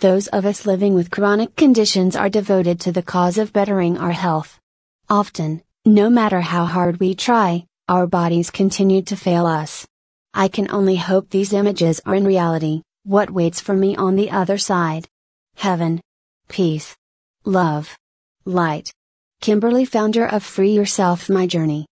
Those of us living with chronic conditions are devoted to the cause of bettering our health. Often, no matter how hard we try, our bodies continue to fail us. I can only hope these images are in reality, what waits for me on the other side. Heaven. Peace. Love. Light. Kimberly, founder of Free Yourself My Journey.